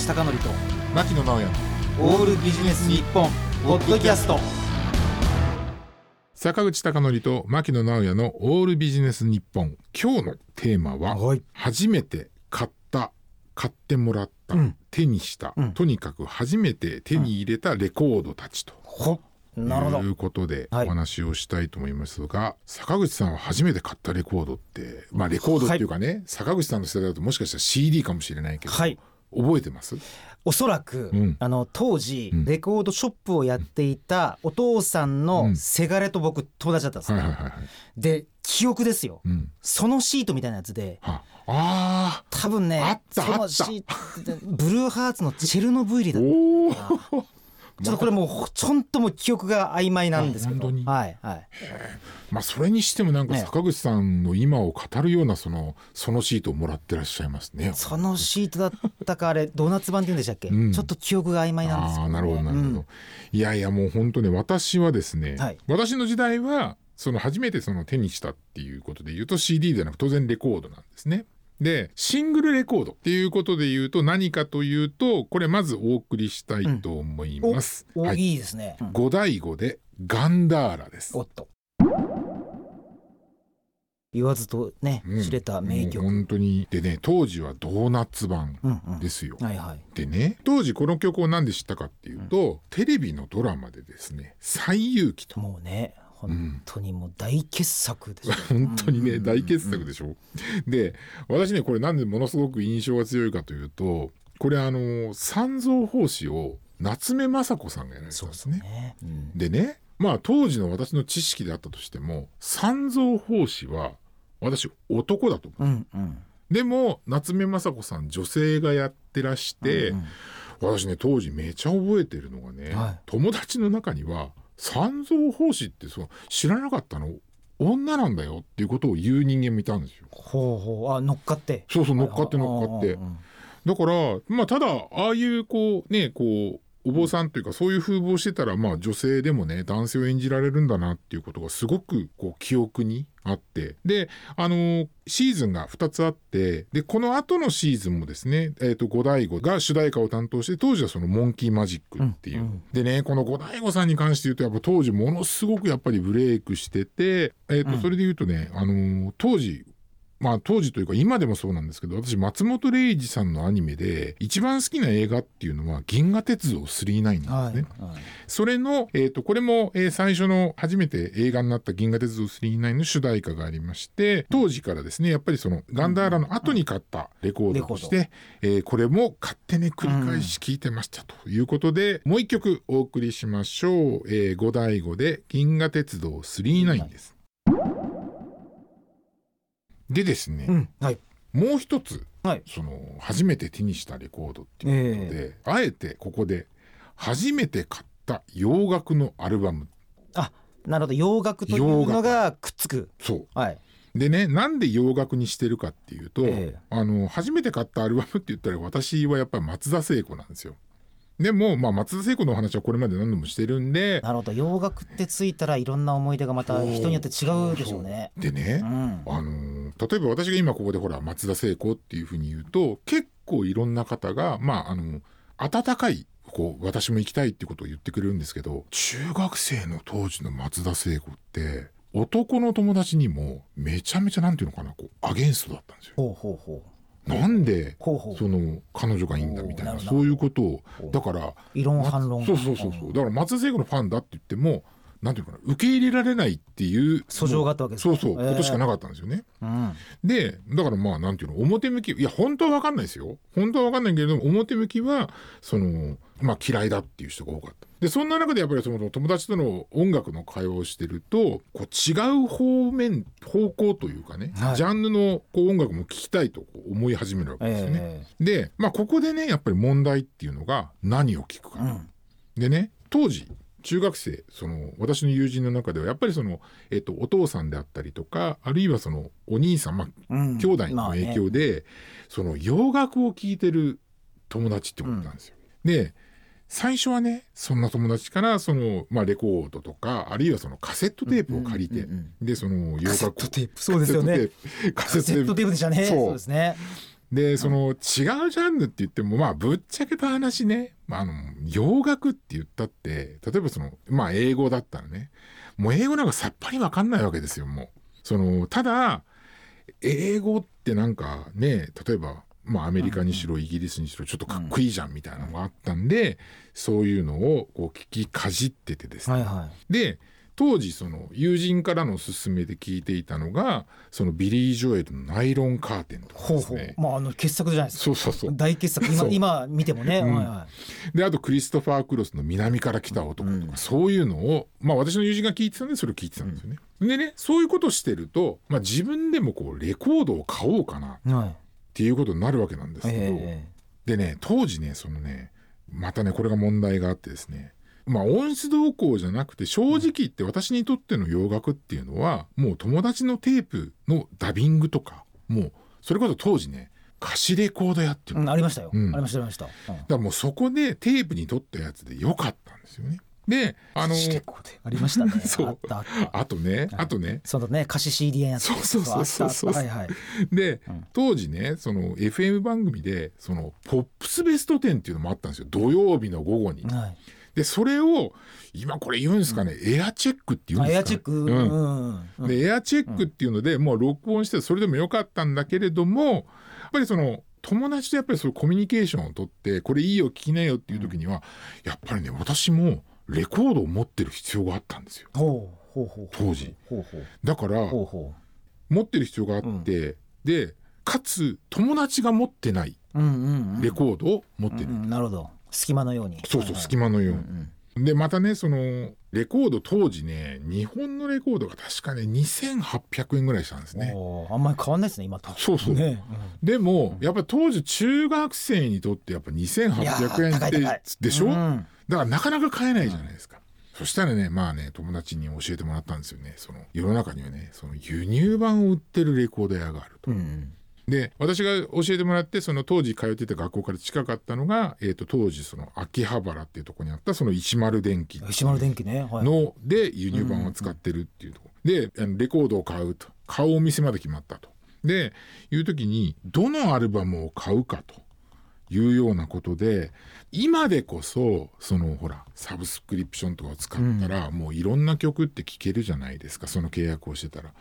口貴教と牧野直哉オールビジネス日本ポッドキャスト。坂口孝則と牧野直哉のオールビジネス日本。今日のテーマは、はい。初めて買った買ってもらった、うん。手にした、うん。とにかく初めて手に入れたレコードたちと。ほなるほど。ということでおはい。話をしたいと思いますが、坂口さんは初めて買ったレコードってまあレコードっていうかね、坂口さんの世代だともしかしたら CD かもしれないけど、はい覚えてます？おそらく、うん。あの当時、うん。レコードショップをやっていたお父さんうのん。せがれと僕友達だったんですよ、はいはいはいはい。で記憶ですよ。うん。そのシートみたいなやつで。はあ多分ねあったそのシートでブルーハーツのチェルノブイリあ。だった。ちょっとこれもうほちょんともう記憶が曖昧なんですけど。はいはい。まあそれにしてもなんかね。坂口さんの今を語るようなそのそのシートをもらってらっしゃいますね。そのシートだったかあれ ドーナツ版って言うんでしたっけ、うん。ちょっと記憶が曖昧なんですけど、ね、ああなるほどなるほど、うん。いやいやもう本当ね私はですね、はい。私の時代はその初めてその手にしたっていうことで言うと CD ではなく当然レコードなんですね。でシングルレコードっていうことで言うと何かというとこれまずお送りしたいと思います。お、はい、いいですね、うん。五大五でガンダーラです。おっと。言わずとねうん。知れた名曲、本当に。でね当時はドーナツ版うんうん。ですよ。はいはい。でね当時この曲を何で知ったかっていうと、テレビのドラマでですね「西遊記」と。もうね本当にもう大傑作ですよ。本当にね、うん。大傑作でしょ？で私ねこれなんでものすごく印象が強いかというとこれあの三蔵法師を夏目雅子さんがやられてたそうですんですね。ね、うん。でねまあ当時の私の知識であったとしても三蔵法師は私男だと思う。うんうん。でも夏目雅子さん女性がやってらして、うんうん。私ね当時めちゃ覚えてるのがね、はい。友達の中には三蔵法師ってそう知らなかったの女なんだよっていうことを言う人間もいたんですよ。ほうほう。あ乗っかって。そうそう乗っかって乗っかって。だからまあただああいうこうねこうお坊さんというかそういう風貌してたらまあ女性でもね男性を演じられるんだなっていうことがすごくこう記憶にあって。であのーシーズンが2つあってでこの後のシーズンもですね、えー、と五醍醐が主題歌を担当して当時はそのモンキーマジックっていう、うんうん。でねこの五醍醐さんに関して言うとやっぱ当時ものすごくやっぱりブレイクしてて、えーとうん。それで言うとね、あのー当時まあ当時というか今でもそうなんですけど私松本零士さんのアニメで一番好きな映画っていうのは「銀河鉄道999」なんですね。はい。はい。それの、えー、とこれも、えー最初の初めて映画になった「銀河鉄道999」の主題歌がありまして当時からですねやっぱりそのガンダーラの後に買ったレコードとして、えーこれも買ってね繰り返し聴いてましたということで、もう一曲お送りしましょう「えー、五醍醐で銀河鉄道999」です。でですね、うんはい。もう一つはい。その初めて手にしたレコードっていうことで、あえてここで初めて買った洋楽のアルバム。あなるほど。洋楽というのがくっつく。そう。はい。でねなんで洋楽にしてるかっていうと、ええ。あの初めて買ったアルバムって言ったら私はやっぱり松田聖子なんですよでも、まあ、松田聖子のお話はこれまで何度もしてるんで。なるほど。洋楽ってついたらいろんな思い出がまた人によって違うでしょうね。でねう、ん。あのー例えば私が今ここでほら松田聖子っていうふうに言うと結構いろんな方がまああの温かいこう私も行きたいってことを言ってくれるんですけど中学生の当時の松田聖子って男の友達にもめちゃめちゃなんていうのかなこうアゲンストだったんですよ。ほうほうほうなんでその彼女がいいんだみたいなそういうことをだから異論反論。そうそうそうそう。だから松田聖子のファンだって言ってもなんていうのかな受け入れられないっていう訴状があったわけですそうねそうことしかなかったんですよね。うん。でだからまあなんていうの表向きいや本当は分かんないですよ。本当は分かんないけれども表向きはそのまあ嫌いだっていう人が多かった。でそんな中でやっぱりその友達との音楽の会話をしてるとこう違う方面方向というかね、はい。ジャンルのこう音楽も聴きたいと思い始めるわけですよね。えでまあここでねやっぱり問題っていうのが何を聞くかえうん。でね当時中学生その私の友人の中ではやっぱりその、えっと、お父さんであったりとかあるいはそのお兄さん、まあ、うん。兄弟の影響で、その洋楽を聴いてる友達ってことなんですよ。で最初はねそんな友達からその、まあ、レコードとかあるいはそのカセットテープを借りて、うんうんうん。でその洋楽カセットテープ。そうですよね。カセットテープ。でしたね。そう。ですね。でその違うジャンルって言ってもまあぶっちゃけた話ね、まあ、あの洋楽って言ったって例えばそのまあ英語だったらね。もう英語なんかさっぱりわかんないわけですよもう。そのただ英語ってなんかね例えばまあ、アメリカにしろイギリスにしろちょっとかっこいいじゃんみたいなのがあったんで、そういうのをこう聞きかじっててですね、はいはい。で当時その友人からの勧めで聞いていたのがそのビリー・ジョエルの「ナイロンカーテン」とかほうほう。ですね。まああの傑作じゃないですか。そうそうそう。大傑作。今そう。今見てもね、ん。はいはであとクリストファー・クロスの「南から来た男」とか、うん。そういうのを、まあ、私の友人が聞いてたんでそれを聞いてたん。ですよね。でねそういうことをしてると、まあ、自分でもこうレコードを買おうかな。っいはいていうことになるわけなんですけど、えでね当時ねそのねまたねこれが問題があってですねまあ音質動向じゃなくて正直言って私にとっての洋楽っていうのはもう友達のテープのダビングとかもうそれこそ当時ね貸しレコードやってる、えうん、ありましたよ、うん。ありましたありました、うん。だからもうそこでテープに撮ったやつでよかったんですよね。であのありましたね。そう。あったあった。あとねあとね。そのね歌詞 CD やつそうそうそうそう。そうはいはい。で、うん。当時ねその FM 番組でそのポップスベスト10っていうのもあったんですよ。土曜日の午後に。はい。でそれを今これ言うんですかね、エアチェックって言うんですかあエアチェック、ううんんうんうん。でエアチェックっていうので、もう録音してそれでもよかったんだけれどもやっぱりその友達とやっぱりそういうコミュニケーションを取ってこれいいよ聞きなよっていう時には、やっぱりね私もレコードを持ってる必要があったんですよ。当時。だから持ってる必要があって、でかつ友達が持ってないレコードを持ってる、うんうん。なるほど。隙間のように。そうそう隙間間のように、うんでまたねそのレコード当時ね日本のレコードが確かね2800円ぐらいしたんですね。あんまり変わんないですね今と。そうそう。ね、でもやっぱ当時中学生にとってやっぱいや2800円ってでしょ、うんだからなかなか買えないじゃないですか。そしたらねまあね友達に教えてもらったんですよね。その世の中にはねその輸入版を売ってるレコード屋があると。うんうん。で私が教えてもらってその当時通ってた学校から近かったのが、えー、と当時その秋葉原っていうところにあったその石丸電機。石丸電機ね、はい、ので輸入版を使ってるっていうとこ。ろであのレコードを買うと。買うお店まで決まったと。でいう時にどのアルバムを買うかというようなことで今でこそそのほらサブスクリプションとかを使ったら、もういろんな曲って聴けるじゃないですかその契約をしてたら。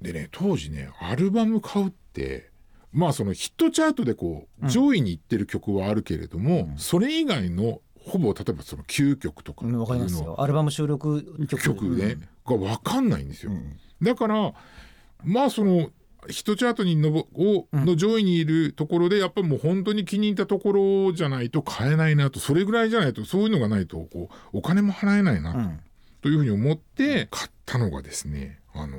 でね当時ねアルバム買うってまあそのヒットチャートでこう上位にいってる曲はあるけれども、それ以外のほぼ例えばその9曲とかっていううん、わかりますよ。アルバム収録曲。曲ね、が分かんないんですよ。うん。だからまあそのヒットチャートにのぼをの上位にいるところでやっぱりもう本当に気に入ったところじゃないと買えないなとそれぐらいじゃないとそういうのがないとこうお金も払えないなうん。というふうに思って買ったのがですねあの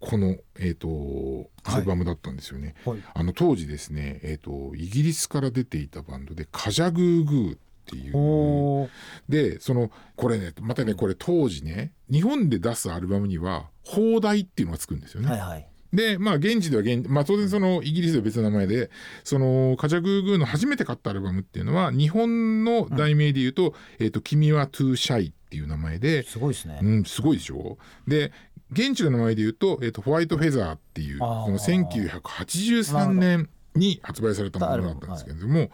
この、えー、とアルバムだったんですよね。はい。あの当時ですね、えー、とイギリスから出ていたバンドでカジャグーグーっていう。でそのこれねまたねこれ当時ね日本で出すアルバムには放題っていうのがつくんですよね。はいはいでまあ現地では現、まあ、当然そのイギリスでは別の名前でそのカジャグーグーの初めて買ったアルバムっていうのは日本の題名で言うと「えー、と君はトゥーシャイ」っていう名前で、すごいですね、うん、すごいでしょ？で現地の名前で言うと,、えー、とホワイトフェザーっていうこの1983年に発売されたものだったんですけれども、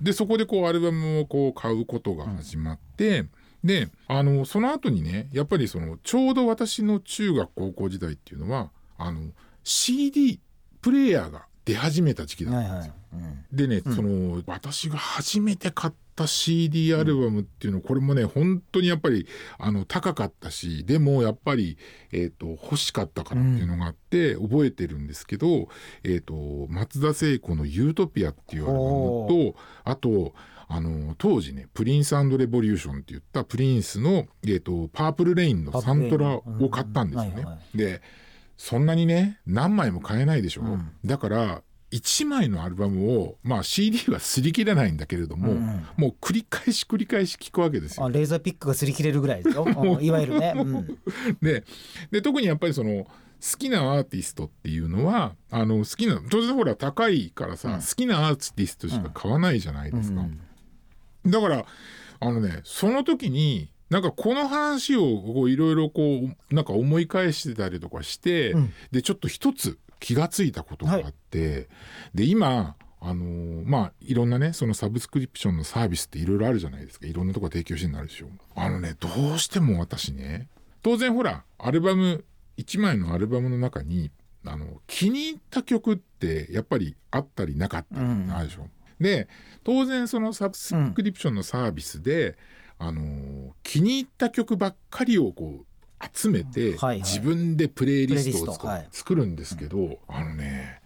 でそこでこうアルバムをこう買うことが始まって、であのその後にねやっぱりそのちょうど私の中学高校時代っていうのはあの CD プレイヤーが出始めた時期だったんですよ。はいはい、うん。でね、その私が初めて買った CD アルバムっていうのこれもね本当にやっぱりあの高かったしでもやっぱり、えー、と欲しかったからっていうのがあって覚えてるんですけど、えー、と松田聖子の「ユートピア」っていうアルバムとあとあの当時ねプリンスレボリューションって言ったプリンスの、えー、とパープルレインのサントラを買ったんですよね。うんはいはでそんなにね何枚も買えないでしょ、うん。だから1枚のアルバムを、まあ、CD は擦り切れないんだけれども、うん。もう繰り返し繰り返し聞くわけですよ。あレーザーピックが擦り切れるぐらいですよ。う。んいわゆるね、うん、でで特にやっぱりその好きなアーティストっていうのはあの好きな当然ほら高いからさ、好きなアーティストしか買わないじゃないですか。だからあのねその時になんかこの話をいろいろこうなんか思い返してたりとかして、うん。でちょっと一つ気がついたことがあって、で今あのーまあいろんなねそのサブスクリプションのサービスっていろいろあるじゃないですか。いろんなとこ提供してになるでしょ。あのねどうしても私ね当然ほらアルバム1枚のアルバムの中にあの気に入った曲ってやっぱりあったりなかったりうん。あるでしょ、で当然そのサブスクリプションのサービスで、あのー気に入った曲ばっかりをこう集めて、はいはい。自分でプレイリストを作,、はい。作るんですけど、あのね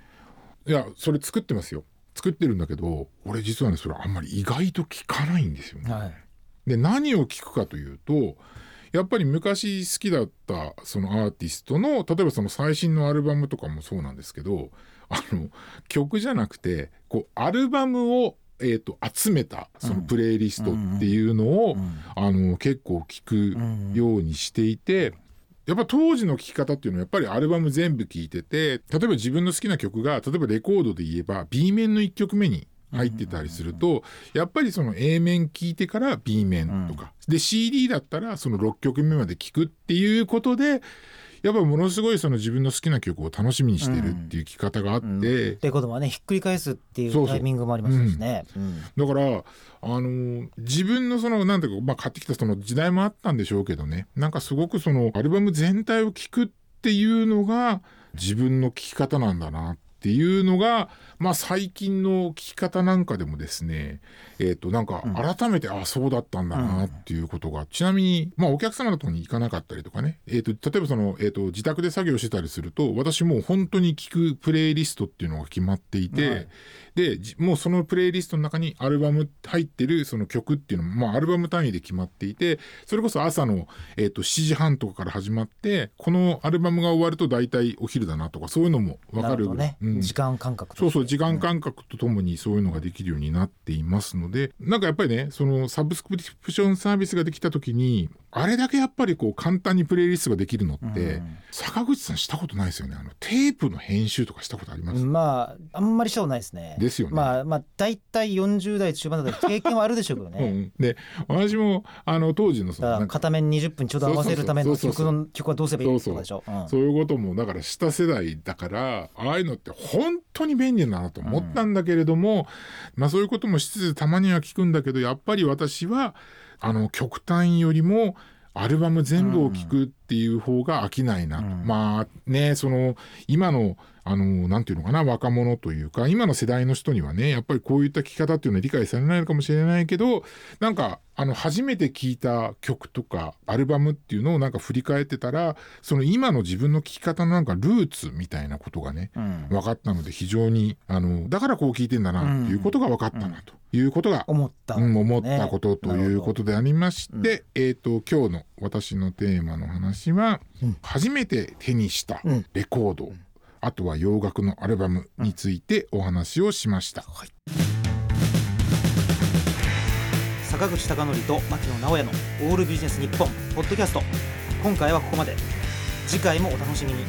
いやそれ作ってますよ。作ってるんだけど俺実はねそれあんまり意外と聞かないんですよね。はい。で何を聞くかというとやっぱり昔好きだったそのアーティストの例えばその最新のアルバムとかもそうなんですけどあの曲じゃなくてこうアルバムを、えー、と集めたそのプレイリストっていうのを、うんあの結構聞くようにしていて。やっぱ当時の聴き方っていうのはやっぱりアルバム全部聴いてて例えば自分の好きな曲が例えばレコードで言えば B 面の1曲目に入ってたりするとやっぱりその A 面聴いてから B 面とか、で CD だったらその6曲目まで聴くっていうことでやっぱりものすごいその自分の好きな曲を楽しみにしてるっていう聴き方があって、レコードはねひっくり返すっていそうタイミングもありますしね。うん。だからあのー自分のそのなんていうか、まあ、買ってきたその時代もあったんでしょうけどね。なんかすごくそのアルバム全体を聴くっていうのが自分の聴き方なんだなっていうのが、まあ、最近の聴き方なんかでもですねえっ、となんか改めて、あそうだったんだなっていうことが、ちなみに、まあ、お客様のところに行かなかったりとかね、えー、と例えばその、えー、と自宅で作業してたりすると私もう本当に聴くプレイリストっていうのが決まっていて、はい。でじもうそのプレイリストの中にアルバム入ってるその曲っていうのも、まあ、アルバム単位で決まっていてそれこそ朝の、えー、と7時半とかから始まってこのアルバムが終わると大体お昼だなとかそういうのも分かるね、うん時間感覚とそうそう時間感覚とともにそういうのができるようになっていますのでなんかやっぱりねそのサブスクリプションサービスができた時にあれだけやっぱりこう簡単にプレイリストができるのって、うん。坂口さんしたことないですよね。あのテープの編集とかしたことあります、まああんまりしたことないですね。ですよね。まあまあ大体40代中盤だったら経験はあるでしょうけどうね。ん、で私もあの当時のそだの片面20分ちょうど合わせるための曲の曲はどうすればいいとかでしょ？うん。そういうこともだから下世代だからああいうのって本当に便利だなと思ったんだけれども、まあそういうこともしつつたまには聞くんだけどやっぱり私はあの曲単位よりもアルバム全部を聴くっていう方が飽きないな。と、うん。まあねその今のあのなんていうのかな若者というか今の世代の人にはねやっぱりこういった聴き方っていうのは理解されないのかもしれないけどなんかあの初めて聴いた曲とかアルバムっていうのをなんか振り返ってたらその今の自分の聴き方のなんかルーツみたいなことがねうん。分かったので非常にあのだからこう聴いてんだなっていうことが分かったなということが思った、うん、思ったことということでありまして、えっ、と今日の私のテーマの話は、うん。初めて手にしたうん。レコード、あとは洋楽のアルバムについてお話をしました。坂口孝則と牧野直哉の「オールビジネス日本ポッドキャスト。今回はここまで。次回もお楽しみに